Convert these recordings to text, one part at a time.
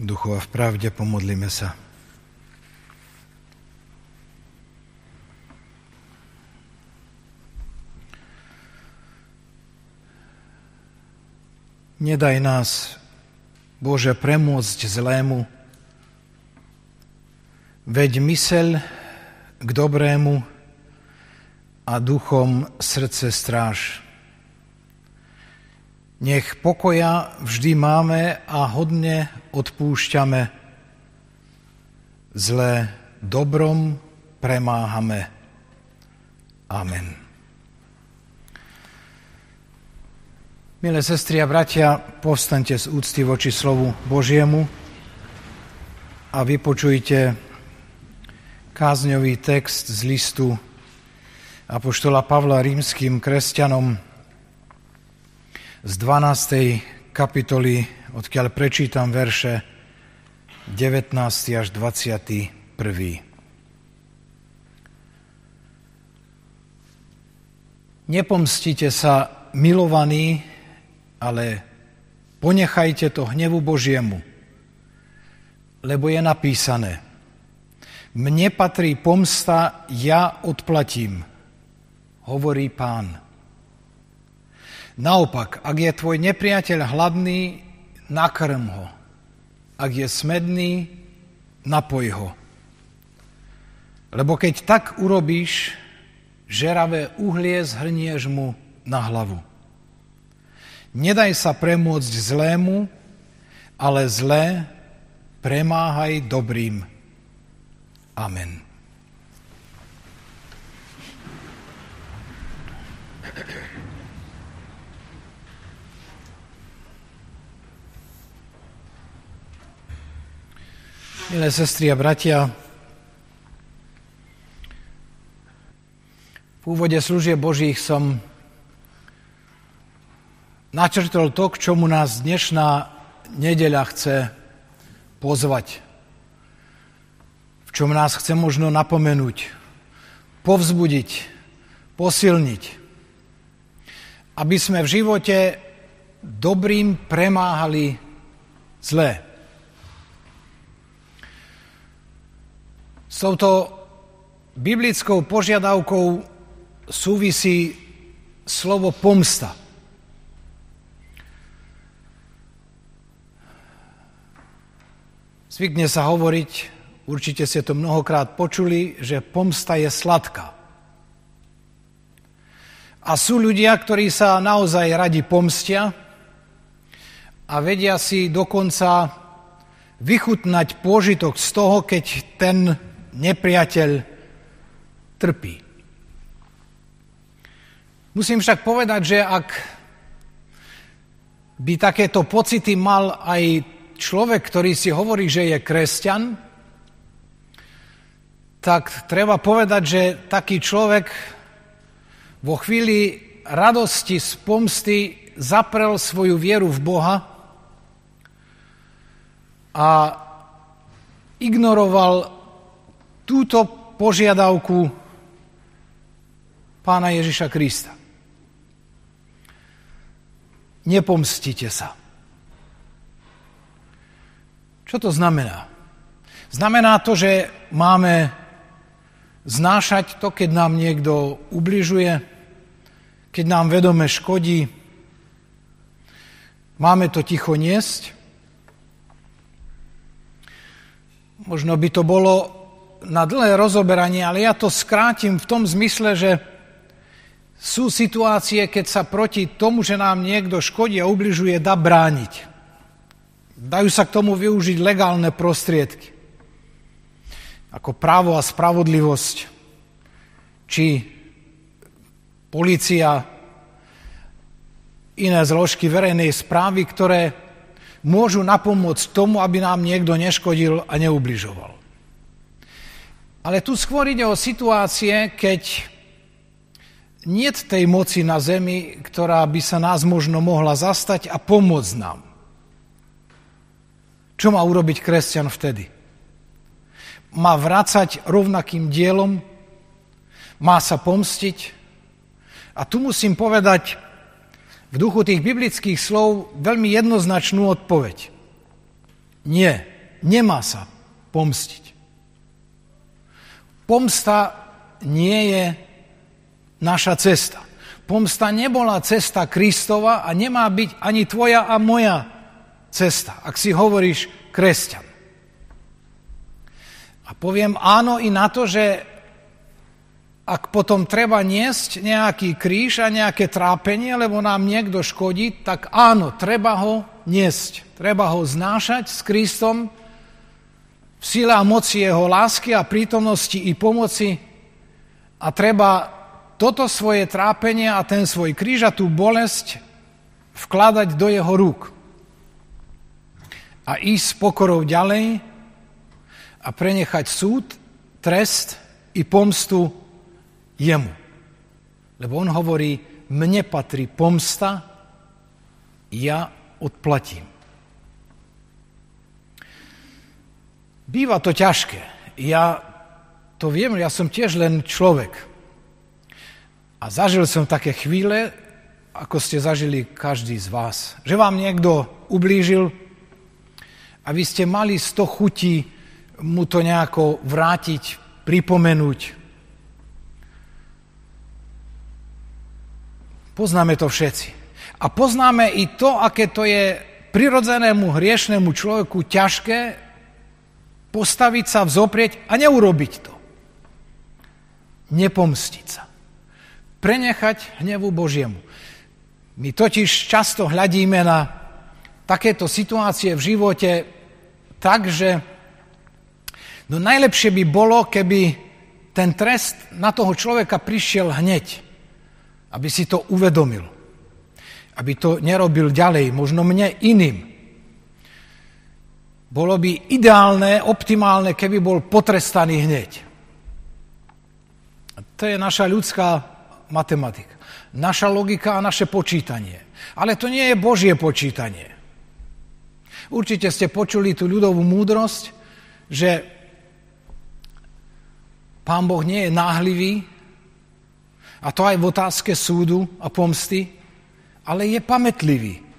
duchu a v pravde pomodlíme sa. Nedaj nás, Bože, premôcť zlému, veď myseľ k dobrému a duchom srdce stráž. Nech pokoja vždy máme a hodne odpúšťame. Zlé dobrom premáhame. Amen. Milé sestry a bratia, povstaňte z úcty voči slovu Božiemu a vypočujte kázňový text z listu Apoštola Pavla rímským kresťanom z 12. kapitoly, odkiaľ prečítam verše 19. až 21. Nepomstite sa, milovaní, ale ponechajte to hnevu Božiemu, lebo je napísané, mne patrí pomsta, ja odplatím, hovorí pán. Naopak, ak je tvoj nepriateľ hladný, nakrm ho. Ak je smedný, napoj ho. Lebo keď tak urobíš, žeravé uhlie zhrnieš mu na hlavu. Nedaj sa premôcť zlému, ale zlé premáhaj dobrým. Amen. Milé sestry a bratia, v úvode služieb Božích som načrtol to, k čomu nás dnešná nedeľa chce pozvať. V čom nás chce možno napomenúť, povzbudiť, posilniť. Aby sme v živote dobrým premáhali zlé. S touto biblickou požiadavkou súvisí slovo pomsta. Zvykne sa hovoriť, určite ste to mnohokrát počuli, že pomsta je sladká. A sú ľudia, ktorí sa naozaj radi pomstia a vedia si dokonca vychutnať pôžitok z toho, keď ten nepriateľ trpí. Musím však povedať, že ak by takéto pocity mal aj človek, ktorý si hovorí, že je kresťan, tak treba povedať, že taký človek vo chvíli radosti z pomsty zaprel svoju vieru v Boha a ignoroval túto požiadavku pána Ježiša Krista. Nepomstite sa. Čo to znamená? Znamená to, že máme znášať to, keď nám niekto ubližuje, keď nám vedome škodí. Máme to ticho niesť. Možno by to bolo na dlhé rozoberanie, ale ja to skrátim v tom zmysle, že sú situácie, keď sa proti tomu, že nám niekto škodí a ubližuje, dá brániť. Dajú sa k tomu využiť legálne prostriedky. Ako právo a spravodlivosť. Či policia, iné zložky verejnej správy, ktoré môžu napomôcť tomu, aby nám niekto neškodil a neubližoval. Ale tu skôr ide o situácie, keď nie tej moci na zemi, ktorá by sa nás možno mohla zastať a pomôcť nám. Čo má urobiť kresťan vtedy? Má vrácať rovnakým dielom? Má sa pomstiť? A tu musím povedať v duchu tých biblických slov veľmi jednoznačnú odpoveď. Nie. nemá sa pomstiť. Pomsta nie je naša cesta. Pomsta nebola cesta Kristova a nemá byť ani tvoja a moja cesta, ak si hovoríš kresťan. A poviem áno i na to, že ak potom treba niesť nejaký kríž a nejaké trápenie, lebo nám niekto škodí, tak áno, treba ho niesť. Treba ho znášať s Kristom v sile a moci jeho lásky a prítomnosti i pomoci a treba toto svoje trápenie a ten svoj kríž a tú bolesť vkladať do jeho rúk. A ísť s pokorou ďalej a prenechať súd, trest i pomstu jemu. Lebo on hovorí, mne patrí pomsta, ja odplatím. Býva to ťažké. Ja to viem, ja som tiež len človek. A zažil som také chvíle, ako ste zažili každý z vás. Že vám niekto ublížil a vy ste mali sto chutí mu to nejako vrátiť, pripomenúť. Poznáme to všetci. A poznáme i to, aké to je prirodzenému hriešnemu človeku ťažké postaviť sa, vzoprieť a neurobiť to. Nepomstiť sa prenechať hnevu Božiemu. My totiž často hľadíme na takéto situácie v živote tak, že no najlepšie by bolo, keby ten trest na toho človeka prišiel hneď, aby si to uvedomil, aby to nerobil ďalej, možno mne iným. Bolo by ideálne, optimálne, keby bol potrestaný hneď. To je naša ľudská matematika. Naša logika a naše počítanie. Ale to nie je Božie počítanie. Určite ste počuli tú ľudovú múdrosť, že Pán Boh nie je náhlivý, a to aj v otázke súdu a pomsty, ale je pamätlivý.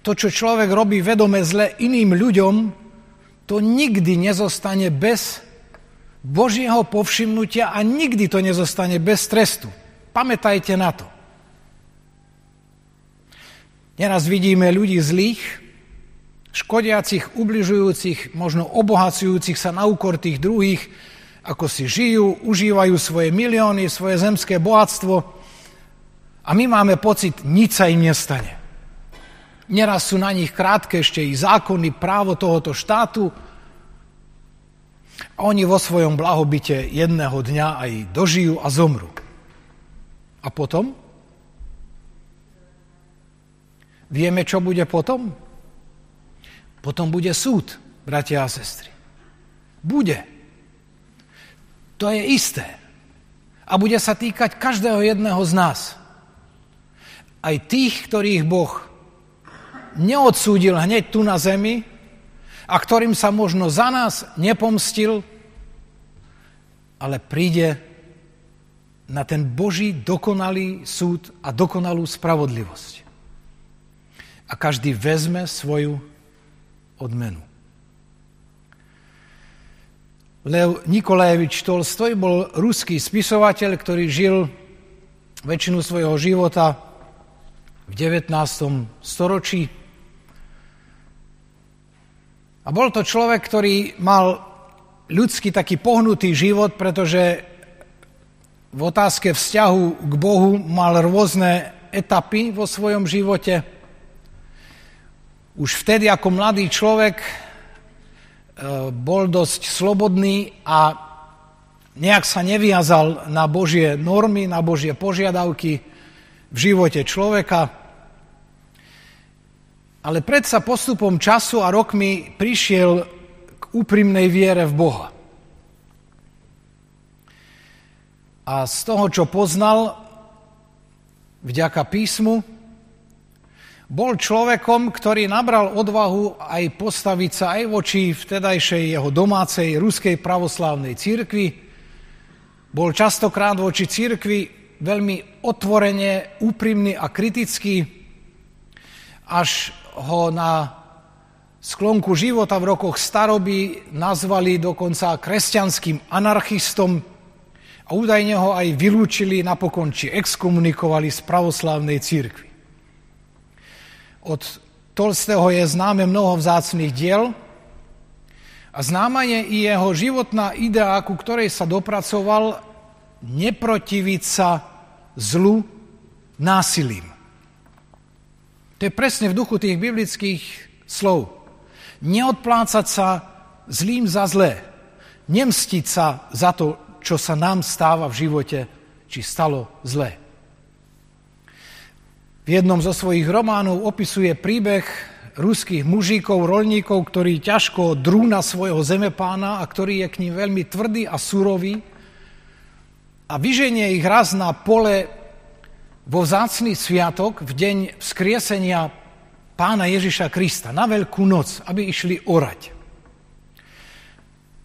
To, čo človek robí vedome zle iným ľuďom, to nikdy nezostane bez Božieho povšimnutia a nikdy to nezostane bez trestu. Pamätajte na to. Neraz vidíme ľudí zlých, škodiacich, ubližujúcich, možno obohacujúcich sa na úkor tých druhých, ako si žijú, užívajú svoje milióny, svoje zemské bohatstvo a my máme pocit, nič sa im nestane. Neraz sú na nich krátke ešte i zákony, právo tohoto štátu, a oni vo svojom blahobite jedného dňa aj dožijú a zomru. A potom? Vieme, čo bude potom? Potom bude súd, bratia a sestry. Bude. To je isté. A bude sa týkať každého jedného z nás. Aj tých, ktorých Boh neodsúdil hneď tu na zemi, a ktorým sa možno za nás nepomstil, ale príde na ten Boží dokonalý súd a dokonalú spravodlivosť. A každý vezme svoju odmenu. Lev Nikolajevič Tolstoj bol ruský spisovateľ, ktorý žil väčšinu svojho života v 19. storočí a bol to človek, ktorý mal ľudský taký pohnutý život, pretože v otázke vzťahu k Bohu mal rôzne etapy vo svojom živote. Už vtedy ako mladý človek e, bol dosť slobodný a nejak sa neviazal na Božie normy, na Božie požiadavky v živote človeka. Ale predsa postupom času a rokmi prišiel k úprimnej viere v Boha. A z toho, čo poznal, vďaka písmu, bol človekom, ktorý nabral odvahu aj postaviť sa aj voči vtedajšej jeho domácej ruskej pravoslávnej církvi. Bol častokrát voči církvi veľmi otvorene, úprimný a kritický, až ho na sklonku života v rokoch staroby nazvali dokonca kresťanským anarchistom a údajne ho aj vylúčili napokon, či exkomunikovali z pravoslávnej církvy. Od Tolstého je známe mnoho vzácných diel a známa je i jeho životná idea, ku ktorej sa dopracoval neprotiviť sa zlu násilím. To je presne v duchu tých biblických slov. Neodplácať sa zlým za zlé. Nemstiť sa za to, čo sa nám stáva v živote, či stalo zlé. V jednom zo svojich románov opisuje príbeh ruských mužíkov, rolníkov, ktorí ťažko drú na svojho zemepána a ktorý je k ním veľmi tvrdý a surový a vyženie ich raz na pole vo vzácný sviatok, v deň vzkriesenia pána Ježiša Krista, na Veľkú noc, aby išli orať.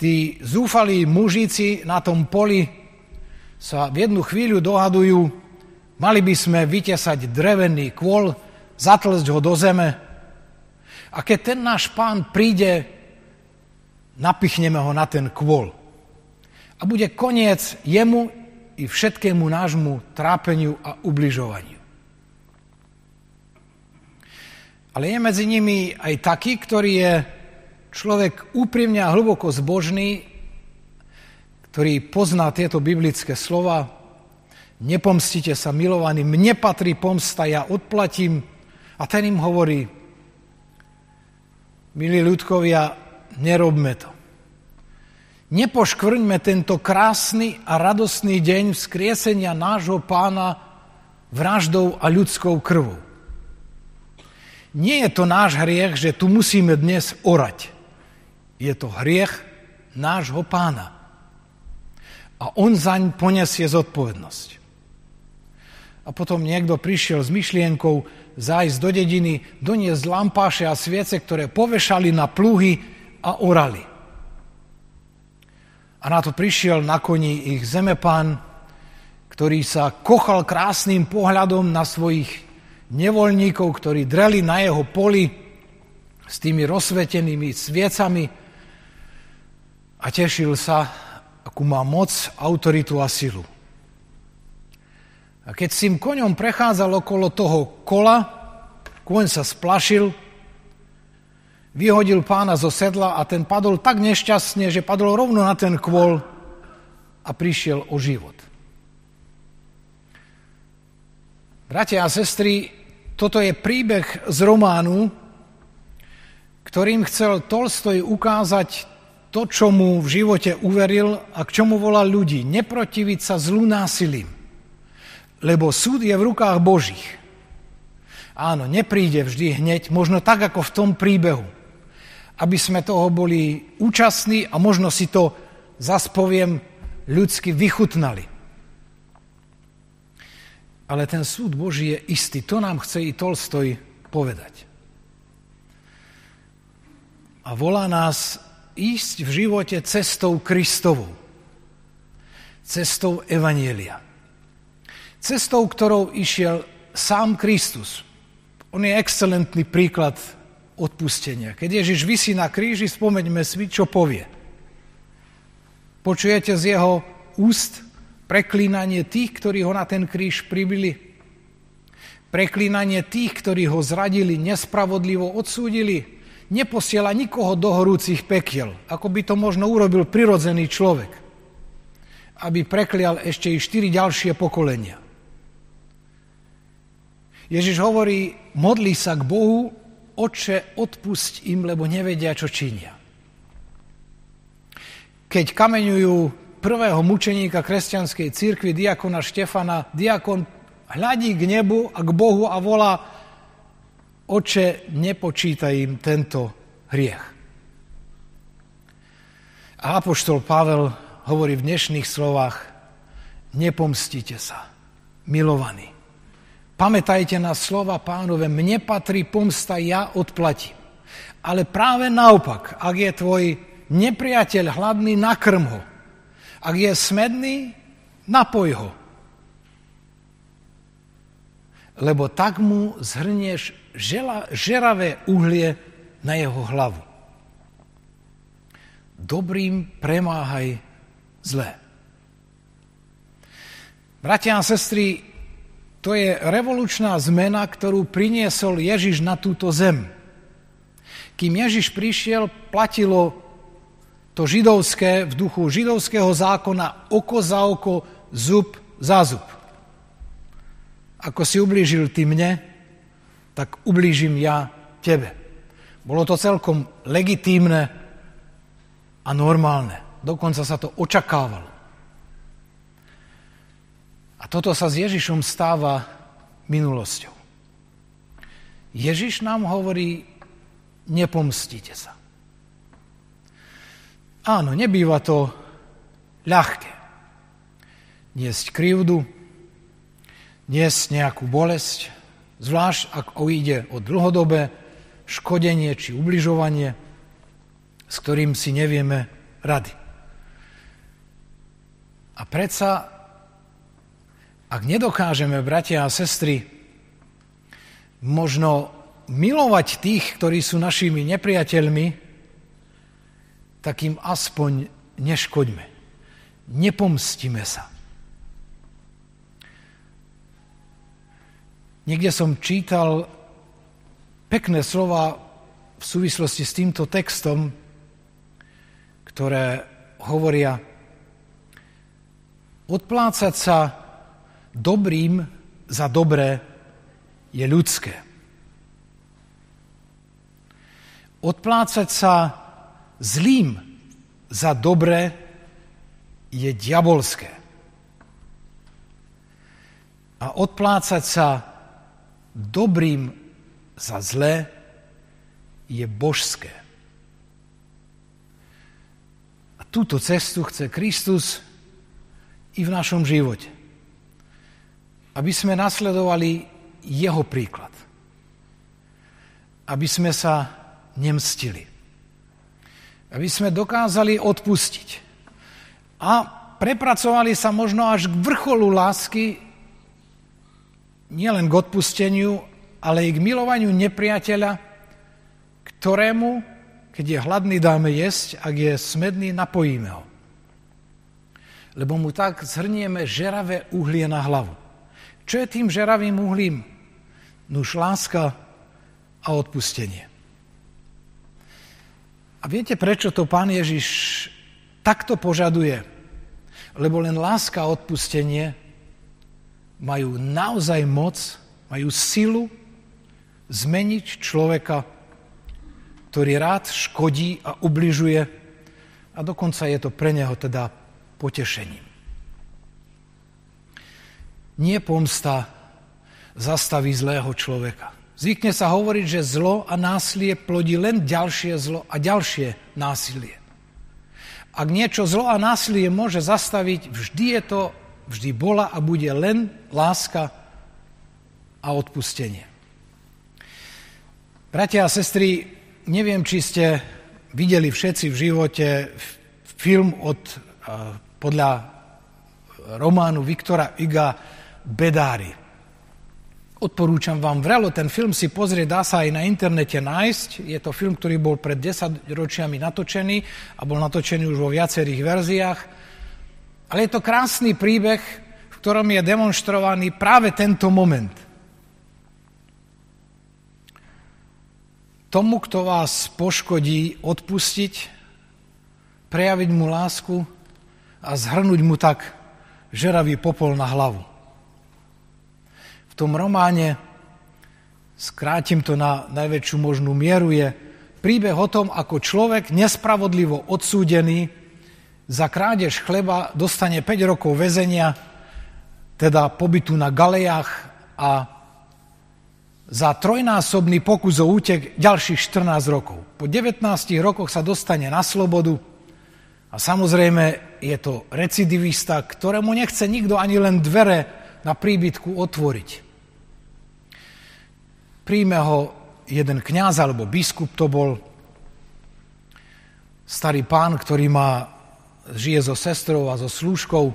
Tí zúfalí mužíci na tom poli sa v jednu chvíľu dohadujú, mali by sme vytesať drevený kôl, zatlsť ho do zeme a keď ten náš pán príde, napichneme ho na ten kôl. A bude koniec jemu i všetkému nášmu trápeniu a ubližovaniu. Ale je medzi nimi aj taký, ktorý je človek úprimne a hlboko zbožný, ktorý pozná tieto biblické slova. Nepomstite sa, milovaní, mne patrí pomsta, ja odplatím. A ten im hovorí, milí ľudkovia, nerobme to. Nepoškvrňme tento krásny a radostný deň vzkriesenia nášho pána vraždou a ľudskou krvou. Nie je to náš hriech, že tu musíme dnes orať. Je to hriech nášho pána. A on zaň ponesie zodpovednosť. A potom niekto prišiel s myšlienkou zájsť do dediny, doniesť lampáše a sviece, ktoré povešali na pluhy a orali. A na to prišiel na koni ich zemepán, ktorý sa kochal krásnym pohľadom na svojich nevoľníkov, ktorí dreli na jeho poli s tými rozsvetenými sviecami a tešil sa, akú má moc, autoritu a silu. A keď s tým koňom prechádzal okolo toho kola, koň sa splašil, vyhodil pána zo sedla a ten padol tak nešťastne, že padol rovno na ten kvôl a prišiel o život. Bratia a sestry, toto je príbeh z románu, ktorým chcel Tolstoj ukázať to, čo mu v živote uveril a k čomu volal ľudí. Neprotiviť sa zlu násilím, lebo súd je v rukách Božích. Áno, nepríde vždy hneď, možno tak ako v tom príbehu aby sme toho boli účastní a možno si to, zaspoviem, ľudsky vychutnali. Ale ten súd Boží je istý. To nám chce i Tolstoj povedať. A volá nás ísť v živote cestou Kristovou. Cestou Evanielia. Cestou, ktorou išiel sám Kristus. On je excelentný príklad odpustenia. Keď Ježiš vysí na kríži, spomeňme si, čo povie. Počujete z jeho úst preklínanie tých, ktorí ho na ten kríž pribili? Preklínanie tých, ktorí ho zradili, nespravodlivo odsúdili? Neposiela nikoho do horúcich pekiel, ako by to možno urobil prirodzený človek, aby preklial ešte i štyri ďalšie pokolenia. Ježiš hovorí, modlí sa k Bohu Oče, odpusť im, lebo nevedia, čo činia. Keď kameňujú prvého mučeníka kresťanskej církvy, diakona Štefana, diakon hľadí k nebu a k Bohu a volá Oče, nepočítaj im tento hriech. A apoštol Pavel hovorí v dnešných slovách nepomstite sa, milovaní. Pamätajte na slova pánové, mne patrí pomsta, ja odplatím. Ale práve naopak, ak je tvoj nepriateľ hladný, nakrm ho. Ak je smedný, napoj ho. Lebo tak mu zhrnieš žela, žeravé uhlie na jeho hlavu. Dobrým premáhaj zlé. Bratia a sestry, to je revolučná zmena, ktorú priniesol Ježiš na túto zem. Kým Ježiš prišiel, platilo to židovské v duchu židovského zákona oko za oko, zub za zub. Ako si ublížil ty mne, tak ublížim ja tebe. Bolo to celkom legitímne a normálne. Dokonca sa to očakávalo. A toto sa s Ježišom stáva minulosťou. Ježiš nám hovorí, nepomstite sa. Áno, nebýva to ľahké. Niesť krivdu, niesť nejakú bolesť, zvlášť ak ide o dlhodobé škodenie či ubližovanie, s ktorým si nevieme rady. A predsa ak nedokážeme, bratia a sestry, možno milovať tých, ktorí sú našimi nepriateľmi, tak im aspoň neškoďme. Nepomstíme sa. Niekde som čítal pekné slova v súvislosti s týmto textom, ktoré hovoria odplácať sa dobrým za dobré je ľudské. Odplácať sa zlým za dobré je diabolské. A odplácať sa dobrým za zlé je božské. A túto cestu chce Kristus i v našom živote aby sme nasledovali jeho príklad. Aby sme sa nemstili. Aby sme dokázali odpustiť. A prepracovali sa možno až k vrcholu lásky, nielen k odpusteniu, ale i k milovaniu nepriateľa, ktorému, keď je hladný, dáme jesť, ak je smedný, napojíme ho. Lebo mu tak zhrnieme žeravé uhlie na hlavu. Čo je tým žeravým uhlím? Nuž láska a odpustenie. A viete, prečo to pán Ježiš takto požaduje? Lebo len láska a odpustenie majú naozaj moc, majú silu zmeniť človeka, ktorý rád škodí a ubližuje a dokonca je to pre neho teda potešením. Nie pomsta zastaví zlého človeka. Zvykne sa hovoriť, že zlo a násilie plodí len ďalšie zlo a ďalšie násilie. Ak niečo zlo a násilie môže zastaviť, vždy je to, vždy bola a bude len láska a odpustenie. Bratia a sestry, neviem, či ste videli všetci v živote film od, podľa románu Viktora Iga bedári. Odporúčam vám vrelo ten film si pozrieť, dá sa aj na internete nájsť. Je to film, ktorý bol pred 10 ročiami natočený a bol natočený už vo viacerých verziách. Ale je to krásny príbeh, v ktorom je demonstrovaný práve tento moment. Tomu, kto vás poškodí, odpustiť, prejaviť mu lásku a zhrnúť mu tak žeravý popol na hlavu v tom románe, skrátim to na najväčšiu možnú mieru, je príbeh o tom, ako človek nespravodlivo odsúdený za krádež chleba dostane 5 rokov väzenia, teda pobytu na galejách a za trojnásobný pokus o útek ďalších 14 rokov. Po 19 rokoch sa dostane na slobodu a samozrejme je to recidivista, ktorému nechce nikto ani len dvere na príbytku otvoriť. Príjme ho jeden kňaz alebo biskup to bol, starý pán, ktorý má, žije so sestrou a so slúžkou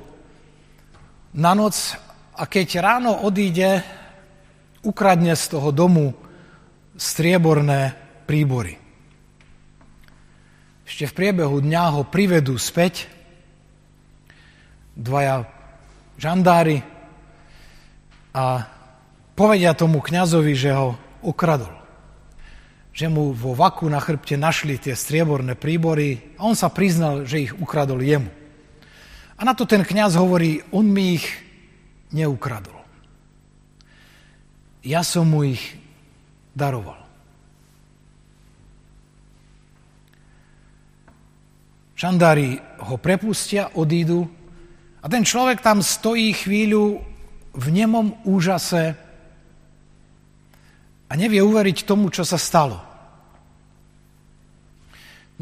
na noc a keď ráno odíde, ukradne z toho domu strieborné príbory. Ešte v priebehu dňa ho privedú späť. Dvaja žandári a povedia tomu kňazovi, že ho ukradol. Že mu vo vaku na chrbte našli tie strieborné príbory a on sa priznal, že ich ukradol jemu. A na to ten kňaz hovorí, on mi ich neukradol. Ja som mu ich daroval. Žandári ho prepustia, odídu a ten človek tam stojí chvíľu v nemom úžase a nevie uveriť tomu, čo sa stalo.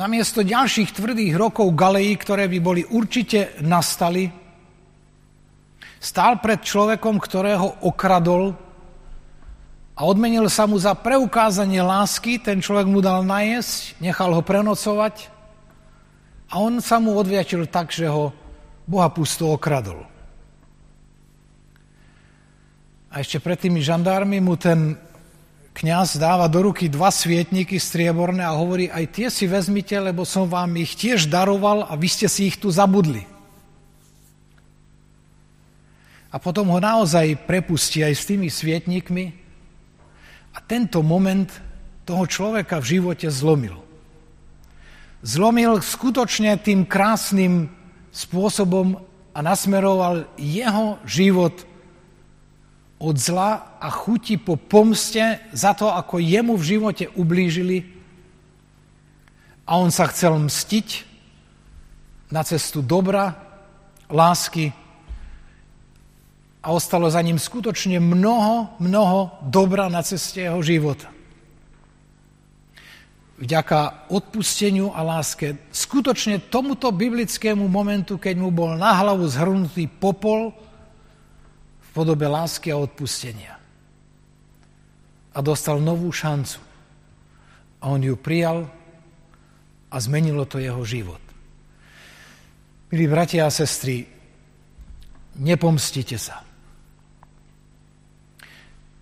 Namiesto ďalších tvrdých rokov galejí, ktoré by boli určite nastali, stál pred človekom, ktorého okradol a odmenil sa mu za preukázanie lásky. Ten človek mu dal najesť, nechal ho prenocovať a on sa mu odviačil tak, že ho Boha pusto okradol. A ešte pred tými žandármi mu ten kňaz dáva do ruky dva svietniky strieborné a hovorí, aj tie si vezmite, lebo som vám ich tiež daroval a vy ste si ich tu zabudli. A potom ho naozaj prepustí aj s tými svietnikmi a tento moment toho človeka v živote zlomil. Zlomil skutočne tým krásnym spôsobom a nasmeroval jeho život od zla a chuti po pomste za to, ako jemu v živote ublížili a on sa chcel mstiť na cestu dobra, lásky a ostalo za ním skutočne mnoho, mnoho dobra na ceste jeho života. Vďaka odpusteniu a láske skutočne tomuto biblickému momentu, keď mu bol na hlavu zhrnutý popol, podobe lásky a odpustenia. A dostal novú šancu. A on ju prijal a zmenilo to jeho život. Milí bratia a sestry, nepomstite sa.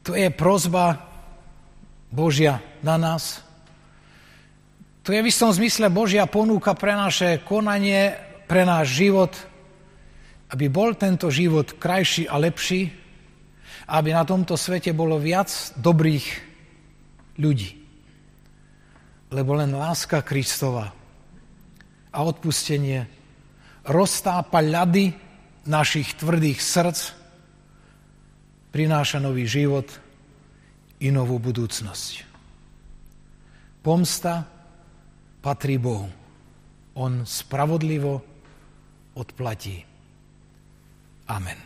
To je prozba Božia na nás. To je v istom zmysle Božia ponúka pre naše konanie, pre náš život, aby bol tento život krajší a lepší, aby na tomto svete bolo viac dobrých ľudí. Lebo len láska Kristova a odpustenie roztápa ľady našich tvrdých srdc, prináša nový život i novú budúcnosť. Pomsta patrí Bohu. On spravodlivo odplatí. Amen.